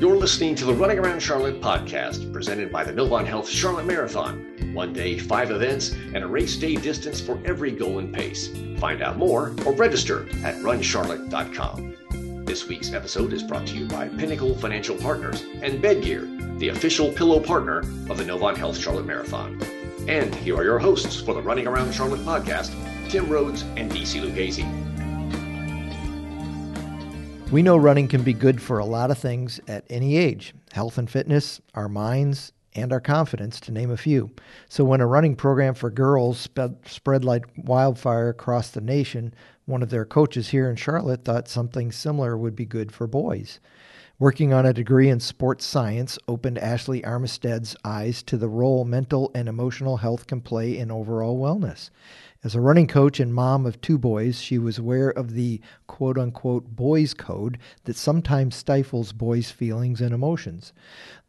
You're listening to the Running Around Charlotte podcast, presented by the Novant Health Charlotte Marathon. One day, five events, and a race day distance for every goal and pace. Find out more or register at runcharlotte.com. This week's episode is brought to you by Pinnacle Financial Partners and Bedgear, the official pillow partner of the Novant Health Charlotte Marathon. And here are your hosts for the Running Around Charlotte podcast, Tim Rhodes and DC Lucchese. We know running can be good for a lot of things at any age health and fitness, our minds, and our confidence, to name a few. So, when a running program for girls spread, spread like wildfire across the nation, one of their coaches here in Charlotte thought something similar would be good for boys. Working on a degree in sports science opened Ashley Armistead's eyes to the role mental and emotional health can play in overall wellness. As a running coach and mom of two boys, she was aware of the quote unquote boys code that sometimes stifles boys' feelings and emotions.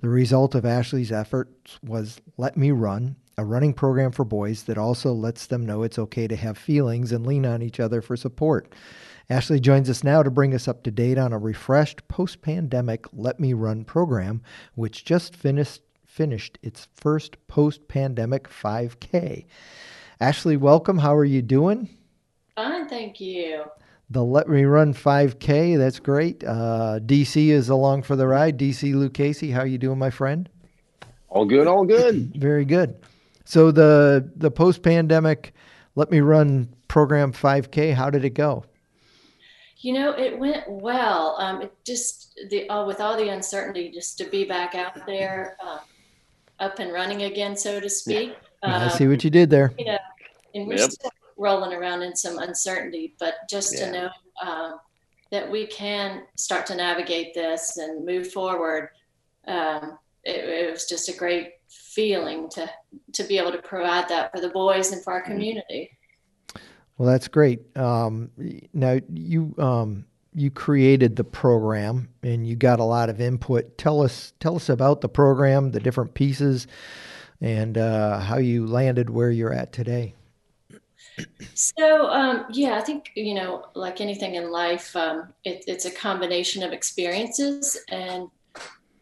The result of Ashley's efforts was Let Me Run, a running program for boys that also lets them know it's okay to have feelings and lean on each other for support. Ashley joins us now to bring us up to date on a refreshed post pandemic Let Me Run program, which just finished, finished its first post pandemic 5K. Ashley, welcome. How are you doing? Fine, thank you. The Let Me Run 5K, that's great. Uh, DC is along for the ride. DC Lucchese, how are you doing, my friend? All good, all good. Very good. So the the post pandemic Let Me Run program 5K, how did it go? You know, it went well. Um, it just the uh, with all the uncertainty, just to be back out there, uh, up and running again, so to speak. Yeah, I see what you did there. You know, and we're Yep. still rolling around in some uncertainty, but just Yeah. to know um, that we can start to navigate this and move forward, um, it, it was just a great feeling to to be able to provide that for the boys and for our community. Well, that's great. Um, now you um, you created the program and you got a lot of input. Tell us tell us about the program, the different pieces, and uh, how you landed where you're at today. So um, yeah, I think you know, like anything in life, um, it, it's a combination of experiences. And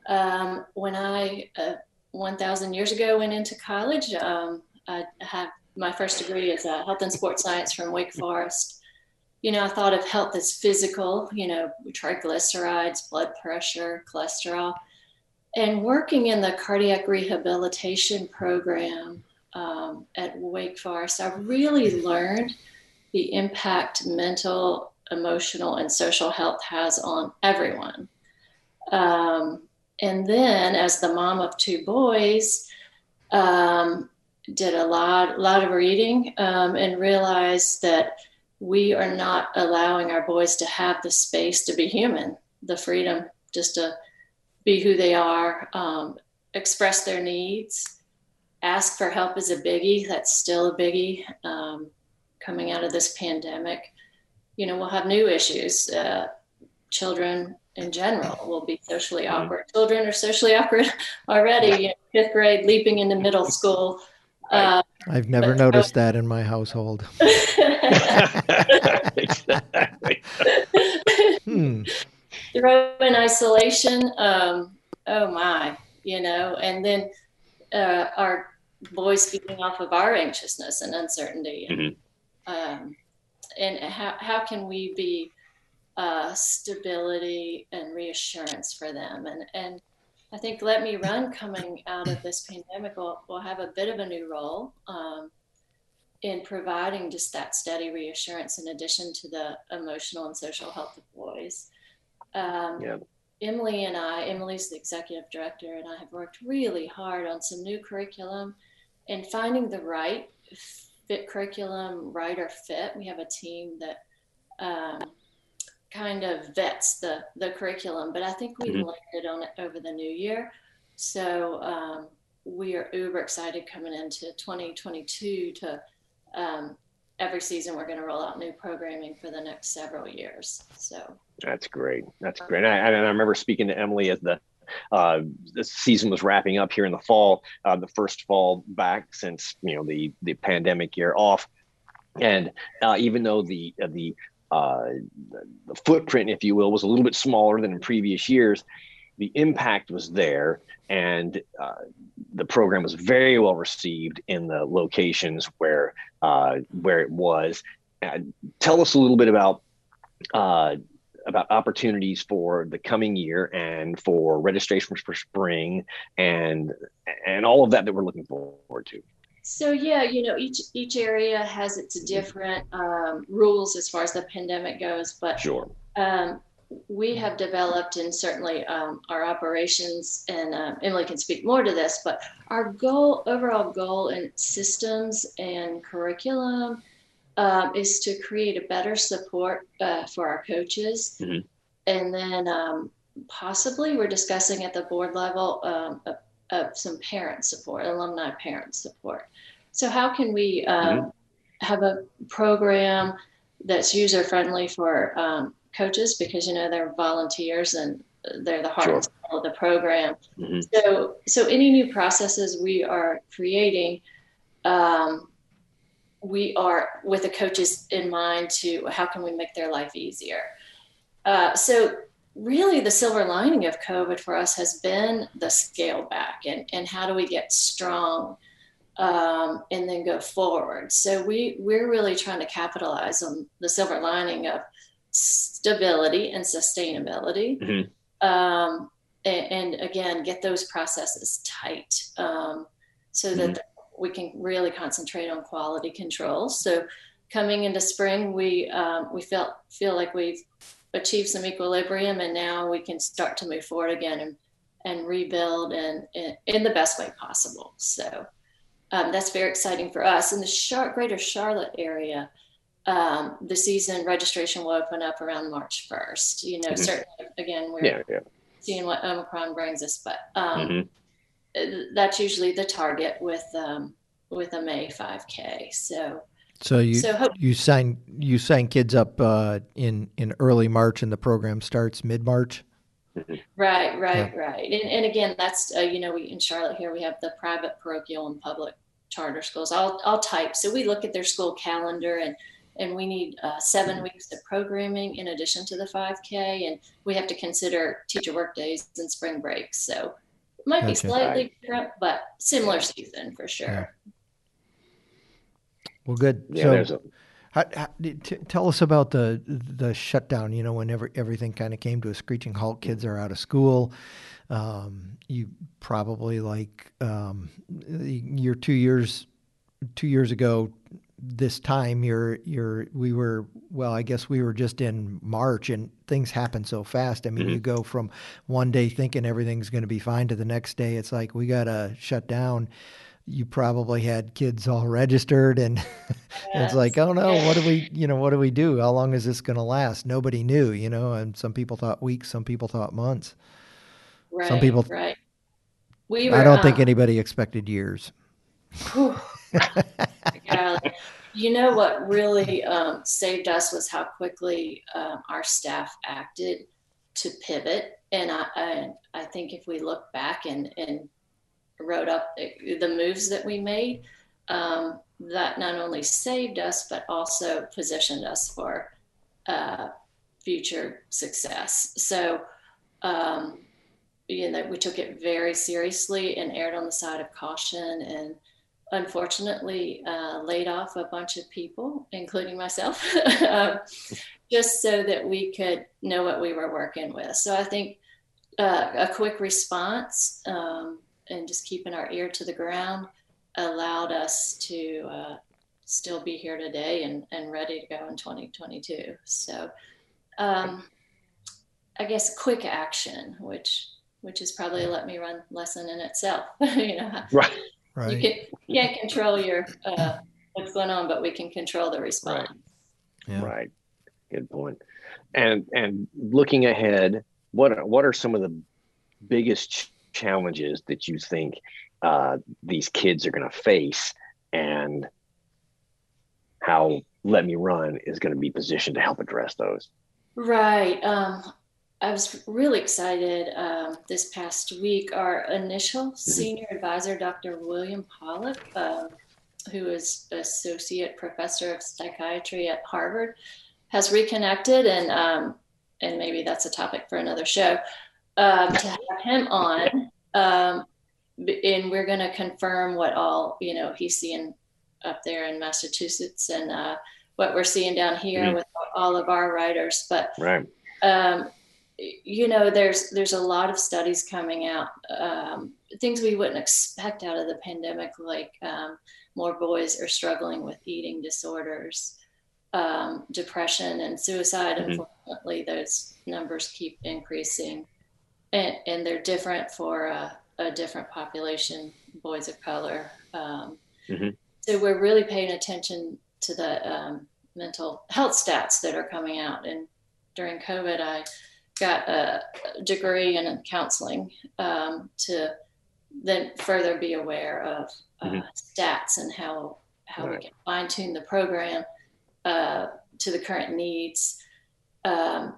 um, when I, uh, one thousand years ago, went into college, um, I have my first degree is a health and sports science from Wake Forest. You know, I thought of health as physical. You know, triglycerides, blood pressure, cholesterol, and working in the cardiac rehabilitation program um, at Wake Forest, I really learned the impact mental, emotional, and social health has on everyone. Um, and then, as the mom of two boys, um, did a lot, lot of reading um, and realized that we are not allowing our boys to have the space to be human, the freedom just to be who they are, um, express their needs ask for help is a biggie. That's still a biggie um, coming out of this pandemic. You know, we'll have new issues. Uh, children in general will be socially awkward. Children are socially awkward already. You know, fifth grade, leaping into middle school. Uh, I've never But- noticed that in my household. Hmm. throw in isolation. Um, oh my, you know, and then uh, our boys feeding off of our anxiousness and uncertainty. And, um, and how, how can we be uh, stability and reassurance for them? And, and I think Let Me Run coming out of this pandemic will, will have a bit of a new role um, in providing just that steady reassurance in addition to the emotional and social health of boys. Um, Yeah. Emily and I, Emily's the executive director, and I have worked really hard on some new curriculum and finding the right fit curriculum, right or fit. We have a team that um, kind of vets the, the curriculum, but I think we Mhm. landed on it over the new year. So um, we are uber excited coming into 2022 to um, every season we're going to roll out new programming for the next several years. So That's great. That's great. And I, I remember speaking to Emily as the uh, the season was wrapping up here in the fall, uh, the first fall back since you know the the pandemic year off, and uh, even though the uh, the uh, the footprint, if you will, was a little bit smaller than in previous years, the impact was there, and uh, the program was very well received in the locations where uh, where it was. tell us a little bit about uh, about opportunities for the coming year and for registrations for spring and and all of that that we're looking forward to. So yeah, you know, each each area has its different um, rules as far as the pandemic goes, but sure. Um, we have developed, and certainly um, our operations, and uh, Emily can speak more to this, but our goal, overall goal in systems and curriculum um, is to create a better support uh, for our coaches. Mm-hmm. And then um, possibly we're discussing at the board level um, of, of, some parent support, alumni parent support. So, how can we um, mm-hmm. have a program that's user friendly for um, coaches because you know they're volunteers and they're the heart sure. of the program. Mm-hmm. So, so any new processes we are creating, um, we are with the coaches in mind to how can we make their life easier. Uh, so, really, the silver lining of COVID for us has been the scale back and and how do we get strong. Um, and then go forward. So we we're really trying to capitalize on the silver lining of stability and sustainability. Mm-hmm. Um, and, and, again, get those processes tight um, so mm-hmm. that we can really concentrate on quality control. So coming into spring, we um, we felt feel like we've achieved some equilibrium, and now we can start to move forward again and and rebuild and, in the best way possible. So um, that's very exciting for us in the Char- greater Charlotte area um, the season registration will open up around March 1st. You know, mm-hmm. certainly, again, we're yeah, yeah. seeing what Omicron brings us, but um, mm-hmm. that's usually the target with um, with a May 5K. So, so you so hope- you sign you sign kids up uh, in in early March, and the program starts mid March. Mm-hmm. Right, right, yeah. right. And, and again, that's uh, you know, we in Charlotte here we have the private, parochial, and public charter schools all all types. So we look at their school calendar and and we need uh, seven mm-hmm. weeks of programming in addition to the 5K, and we have to consider teacher work days and spring breaks. So it might be slightly different, but similar season for sure. Yeah. Well, good. Yeah, so, a... how, how, t- tell us about the the shutdown. You know, whenever everything kind of came to a screeching halt, kids are out of school. Um, you probably like um, you're two years two years ago this time you're you're we were well i guess we were just in march and things happen so fast. I mean mm-hmm. you go from one day thinking everything's going to be fine to the next day it's like we got to shut down. You probably had kids all registered and yes. it's like oh no what do we you know what do we do? How long is this going to last? Nobody knew you know and some people thought weeks some people thought months. Right, some people right. We were, i don't um, think anybody expected years you know what really um, saved us was how quickly um, our staff acted to pivot. And I, I, I, think if we look back and, and wrote up the moves that we made, um, that not only saved us, but also positioned us for uh, future success. So, um, you know, we took it very seriously and erred on the side of caution and unfortunately uh, laid off a bunch of people, including myself, um, just so that we could know what we were working with. So I think uh, a quick response um, and just keeping our ear to the ground allowed us to uh, still be here today and, and ready to go in 2022. So um, I guess quick action, which which is probably a let me run lesson in itself. you know, right Right. You can you can't control your uh, what's going on, but we can control the response. Right. Yeah. right. Good point. And and looking ahead, what are, what are some of the biggest ch- challenges that you think uh, these kids are going to face, and how Let Me Run is going to be positioned to help address those? Right. Um, I was really excited um, this past week. Our initial mm-hmm. senior advisor, Dr. William Pollack, uh, who is associate professor of psychiatry at Harvard, has reconnected, and um, and maybe that's a topic for another show. um, to have him on. Um, and we're going to confirm what all, you know, he's seeing up there in Massachusetts and uh, what we're seeing down here mm-hmm. with all of our writers. But, right. Um, you know, there's there's a lot of studies coming out, um, things we wouldn't expect out of the pandemic, like um, more boys are struggling with eating disorders, um, depression, and suicide. Mm-hmm. Unfortunately, those numbers keep increasing, and, and they're different for a, a different population, boys of color. Um, mm-hmm. So we're really paying attention to the um, mental health stats that are coming out. And during COVID, I got a degree in counseling um, to then further be aware of uh, mm-hmm. stats and how how right. we can fine tune the program uh, to the current needs. Um,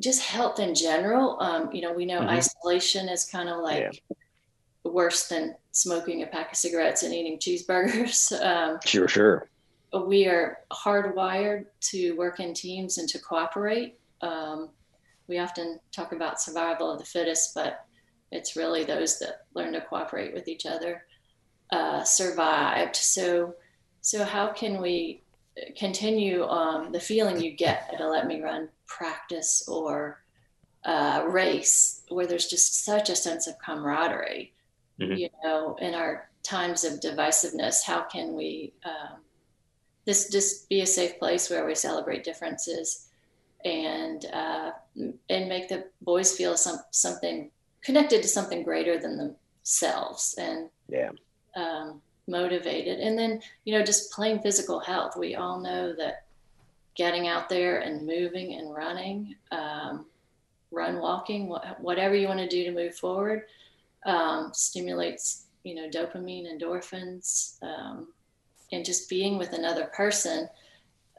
just health in general. Um, you know, we know mm-hmm. isolation is kind of like yeah. worse than smoking a pack of cigarettes and eating cheeseburgers. Um, sure, sure. We are hardwired to work in teams and to cooperate. Um, we often talk about survival of the fittest, but it's really those that learn to cooperate with each other uh, survived. So, so how can we continue um, the feeling you get at a let me run practice or uh, race, where there's just such a sense of camaraderie? Mm-hmm. You know, in our times of divisiveness, how can we um, this just be a safe place where we celebrate differences and uh, and make the boys feel some something connected to something greater than themselves and yeah. um, motivated. And then you know just plain physical health. We all know that getting out there and moving and running um, run walking wh- whatever you want to do to move forward um, stimulates you know dopamine endorphins um, and just being with another person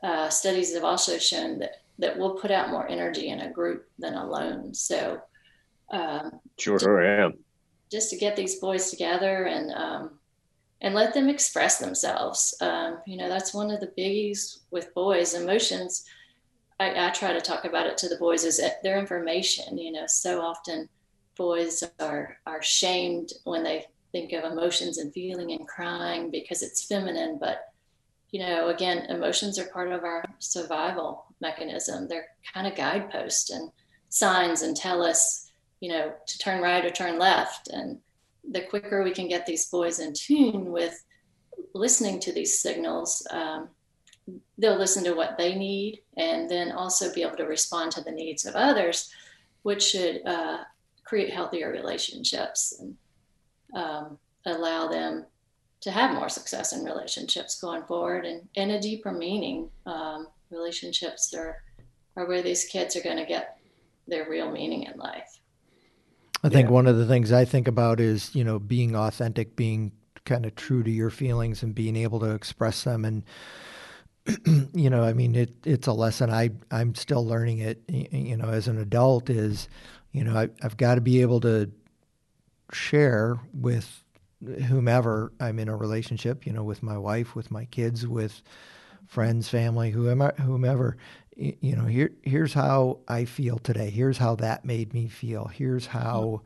uh, studies have also shown that that we'll put out more energy in a group than alone so um, sure, am Just to get these boys together and um, and let them express themselves. Um, you know, that's one of the biggies with boys. Emotions. I, I try to talk about it to the boys is their information. You know, so often boys are are shamed when they think of emotions and feeling and crying because it's feminine, but you know, again, emotions are part of our survival mechanism. They're kind of guideposts and signs and tell us you know, to turn right or turn left. And the quicker we can get these boys in tune with listening to these signals, um, they'll listen to what they need and then also be able to respond to the needs of others, which should uh, create healthier relationships and um, allow them to have more success in relationships going forward and, and a deeper meaning. Um, relationships are, are where these kids are going to get their real meaning in life. I think yeah. one of the things I think about is, you know, being authentic, being kind of true to your feelings and being able to express them. And, you know, I mean, it, it's a lesson I, I'm still learning it, you know, as an adult is, you know, I, I've got to be able to share with whomever I'm in a relationship, you know, with my wife, with my kids, with friends, family, whomever, whomever you know, here here's how I feel today. Here's how that made me feel. Here's how,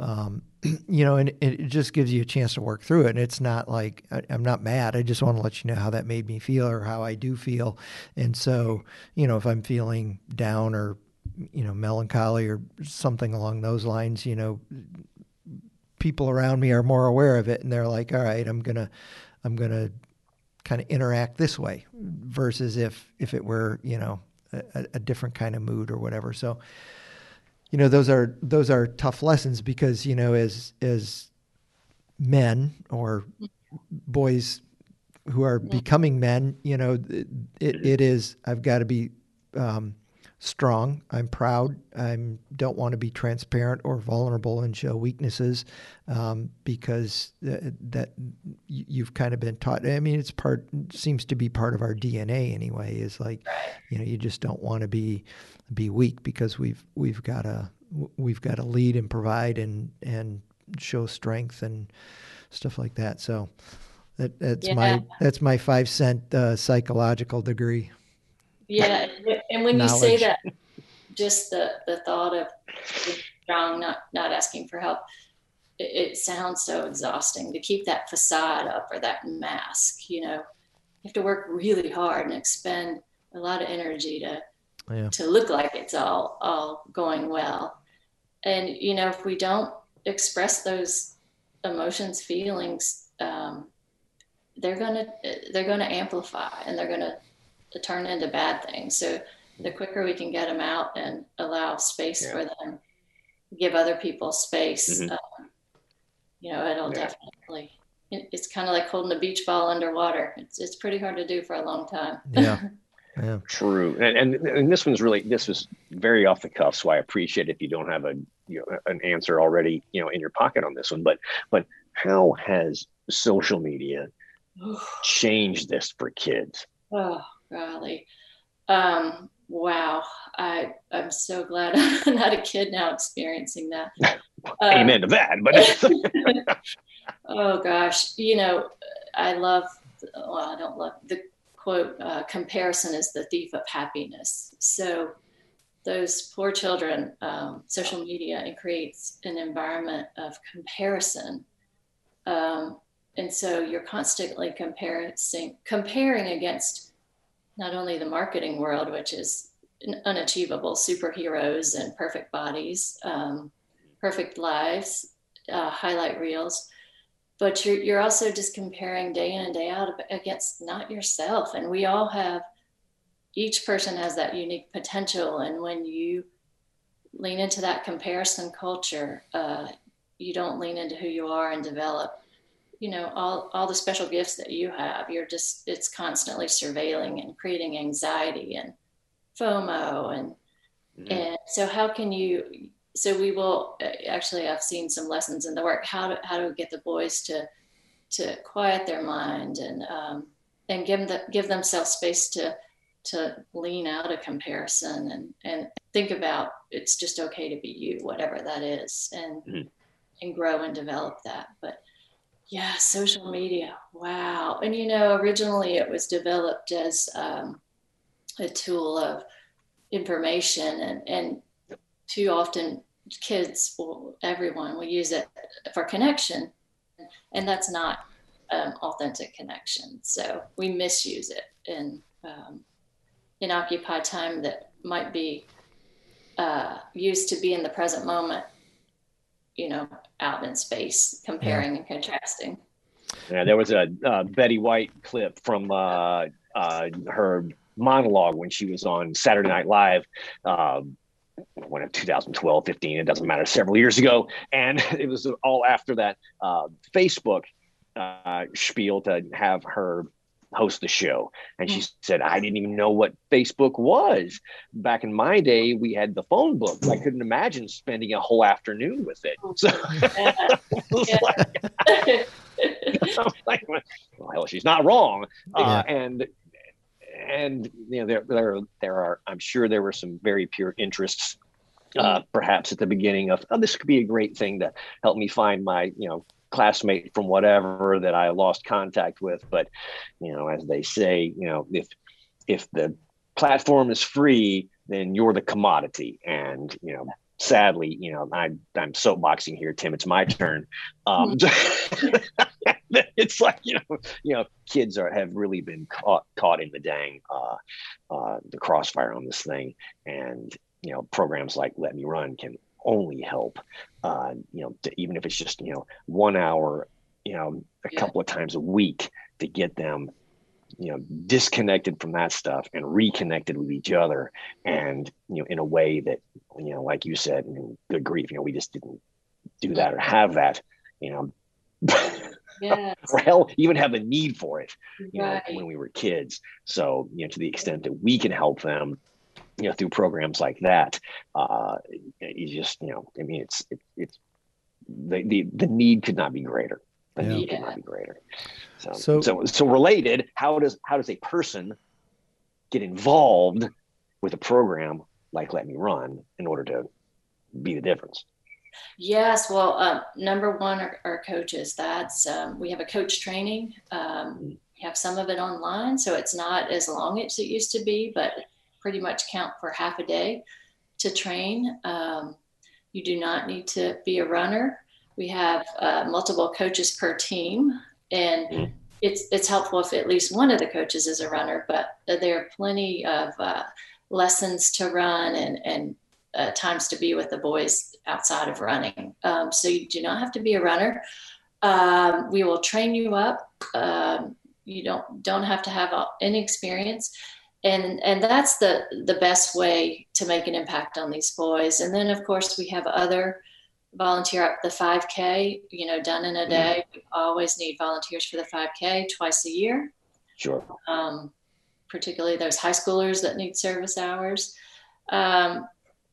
um, you know, and it just gives you a chance to work through it. And it's not like I, am not mad. I just want to let you know how that made me feel or how I do feel. And so, you know, if I'm feeling down or you know melancholy or something along those lines, you know, people around me are more aware of it, and they're like, all right, I'm gonna, I'm gonna kind of interact this way versus if if it were you know a, a different kind of mood or whatever. So, you know, those are those are tough lessons because you know, as as men or boys who are becoming men, you know, it, it is I've got to be um, strong. I'm proud. I don't want to be transparent or vulnerable and show weaknesses um, because th- that you've kind of been taught. I mean, it's part seems to be part of our DNA anyway. Is like, you know, you just don't want to be be weak because we've we've got to we've got to lead and provide and and show strength and stuff like that. So. That, that's yeah. my that's my five cent uh, psychological degree. Yeah, and when you say that, just the the thought of strong, not not asking for help. It, it, sounds so exhausting to keep that facade up or that mask. You know, you have to work really hard and expend a lot of energy to yeah. to look like it's all all going well. And you know, if we don't express those emotions, feelings, um, they're gonna they're gonna amplify and they're gonna turn into bad things. So the quicker we can get them out and allow space yeah. for them, give other people space, mm-hmm. um, you know, it'll yeah. definitely. it's kind of like holding a beach ball underwater. It's it's pretty hard to do for a long time. Yeah. Yeah. True, and, and and this one's really this was very off the cuff, so I appreciate if you don't have a you know an answer already you know in your pocket on this one. But but how has social media changed this for kids? Oh golly, um, wow! I I'm so glad I'm not a kid now experiencing that. Amen to that. But oh gosh, you know, I love. Well, I don't love the quote, uh, comparison is the thief of happiness. So those poor children, um, social media, it creates an environment of comparison. Um, and so you're constantly comparing, comparing against not only the marketing world, which is unachievable, superheroes and perfect bodies, um, perfect lives, uh, highlight reels, but you're you're also just comparing day in and day out against not yourself. And we all have each person has that unique potential. And when you lean into that comparison culture uh, you don't lean into who you are and develop you know all all the special gifts that you have you're just it's constantly surveilling and creating anxiety and fomo and mm-hmm. and so how can you so we will actually i've seen some lessons in the work how to how to get the boys to to quiet their mind and um, and give them give themselves space to to lean out of comparison and and think about it's just okay to be you whatever that is and mm-hmm. and grow and develop that but yeah social media. Wow. And you know originally it was developed as um, a tool of information and and too often kids will everyone will use it for connection. And that's not um, authentic connection. So we misuse it in um, in occupied time that might be uh, used to be in the present moment you know out in space comparing yeah. and contrasting yeah there was a uh, betty white clip from uh, uh her monologue when she was on saturday night live um, when in 2012, 15, it doesn't matter, several years ago. And it was all after that uh, Facebook uh, spiel to have her host the show. And she mm. said, I didn't even know what Facebook was. Back in my day, we had the phone book. I couldn't imagine spending a whole afternoon with it. So like, I'm like, well, she's not wrong. Uh, and and you know there there there are I'm sure there were some very pure interests uh, mm-hmm. perhaps at the beginning of oh, this could be a great thing to help me find my you know classmate from whatever that I lost contact with but you know as they say you know if if the platform is free then you're the commodity. And you know sadly you know I, i'm soapboxing here tim it's my turn. Um, mm-hmm. it's like you know, you know, kids are have really been caught caught in the dang uh, uh, the crossfire on this thing, and you know, programs like Let Me Run can only help. Uh, you know, even if it's just you know one hour, you know, a yeah. couple of times a week to get them you know disconnected from that stuff and reconnected with each other and you know in a way that you know like you said I mean, good grief you know we just didn't do that or have that you know yes. or hell even have a need for it you right. know when we were kids so you know to the extent that we can help them you know through programs like that uh you just you know i mean it's it, it's the, the the need could not be greater the yeah. need could not be greater so, so so so related how does how does a person get involved with a program like let me run in order to be the difference Yes, well, um, number one are, are coaches. That's um, we have a coach training. Um, we have some of it online, so it's not as long as it used to be, but pretty much count for half a day to train. Um, You do not need to be a runner. We have uh, multiple coaches per team, and it's it's helpful if at least one of the coaches is a runner. But there are plenty of uh, lessons to run and and uh, times to be with the boys outside of running. Um, so you do not have to be a runner. Um, we will train you up. Um, you don't don't have to have any experience and and that's the the best way to make an impact on these boys. And then of course we have other volunteer up the 5k you know done in a mm-hmm. day. We always need volunteers for the 5k twice a year. Sure. Um, particularly those high schoolers that need service hours. Um,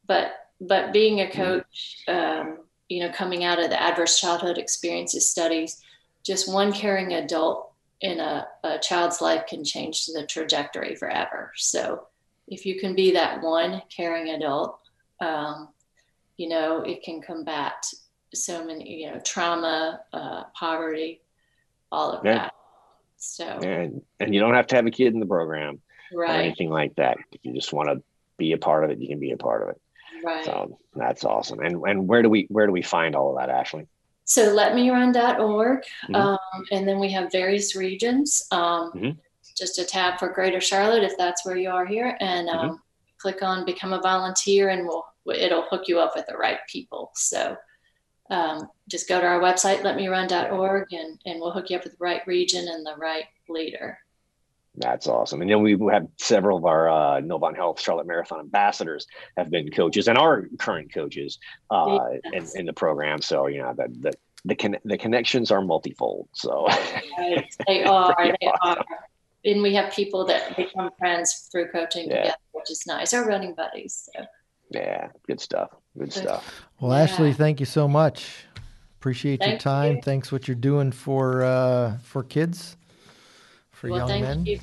but but being a mm-hmm. coach um, you know coming out of the adverse childhood experiences studies just one caring adult in a, a child's life can change the trajectory forever. So if you can be that one caring adult, um, you know, it can combat so many, you know, trauma, uh, poverty, all of yeah. that. So, and, and you don't have to have a kid in the program right. or anything like that. If you just want to be a part of it, you can be a part of it. Right. So that's awesome. And, and where do we, where do we find all of that, Ashley? So letmerun.org. Mm-hmm. Um, and then we have various regions. Um, mm-hmm. Just a tab for Greater Charlotte if that's where you are here. And um, mm-hmm. click on Become a Volunteer and we'll, it'll hook you up with the right people. So um, just go to our website, letmerun.org, and, and we'll hook you up with the right region and the right leader. That's awesome. And then we have several of our uh, Novant Health Charlotte Marathon ambassadors have been coaches and are current coaches uh, yes. in, in, the program. So, you know, the, the, the, con- the connections are multifold. So right. they are, they are. And we have people that become friends through coaching yeah. together, which is nice. Our running buddies. So. Yeah, good stuff. Good stuff. Well, yeah. Ashley, thank you so much. Appreciate thank your time. You. Thanks what you're doing for uh, for kids for well, young thank men. You.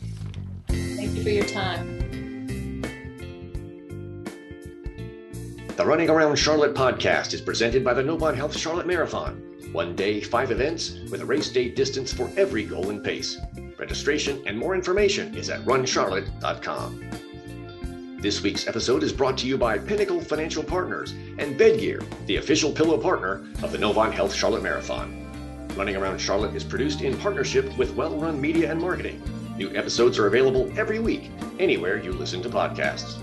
Thank you for your time. The Running Around Charlotte podcast is presented by the Novant Health Charlotte Marathon. One day, five events with a race day distance for every goal and pace. Registration and more information is at runcharlotte.com. This week's episode is brought to you by Pinnacle Financial Partners and Bedgear, the official pillow partner of the Novant Health Charlotte Marathon. Running Around Charlotte is produced in partnership with Well Run Media and Marketing. New episodes are available every week, anywhere you listen to podcasts.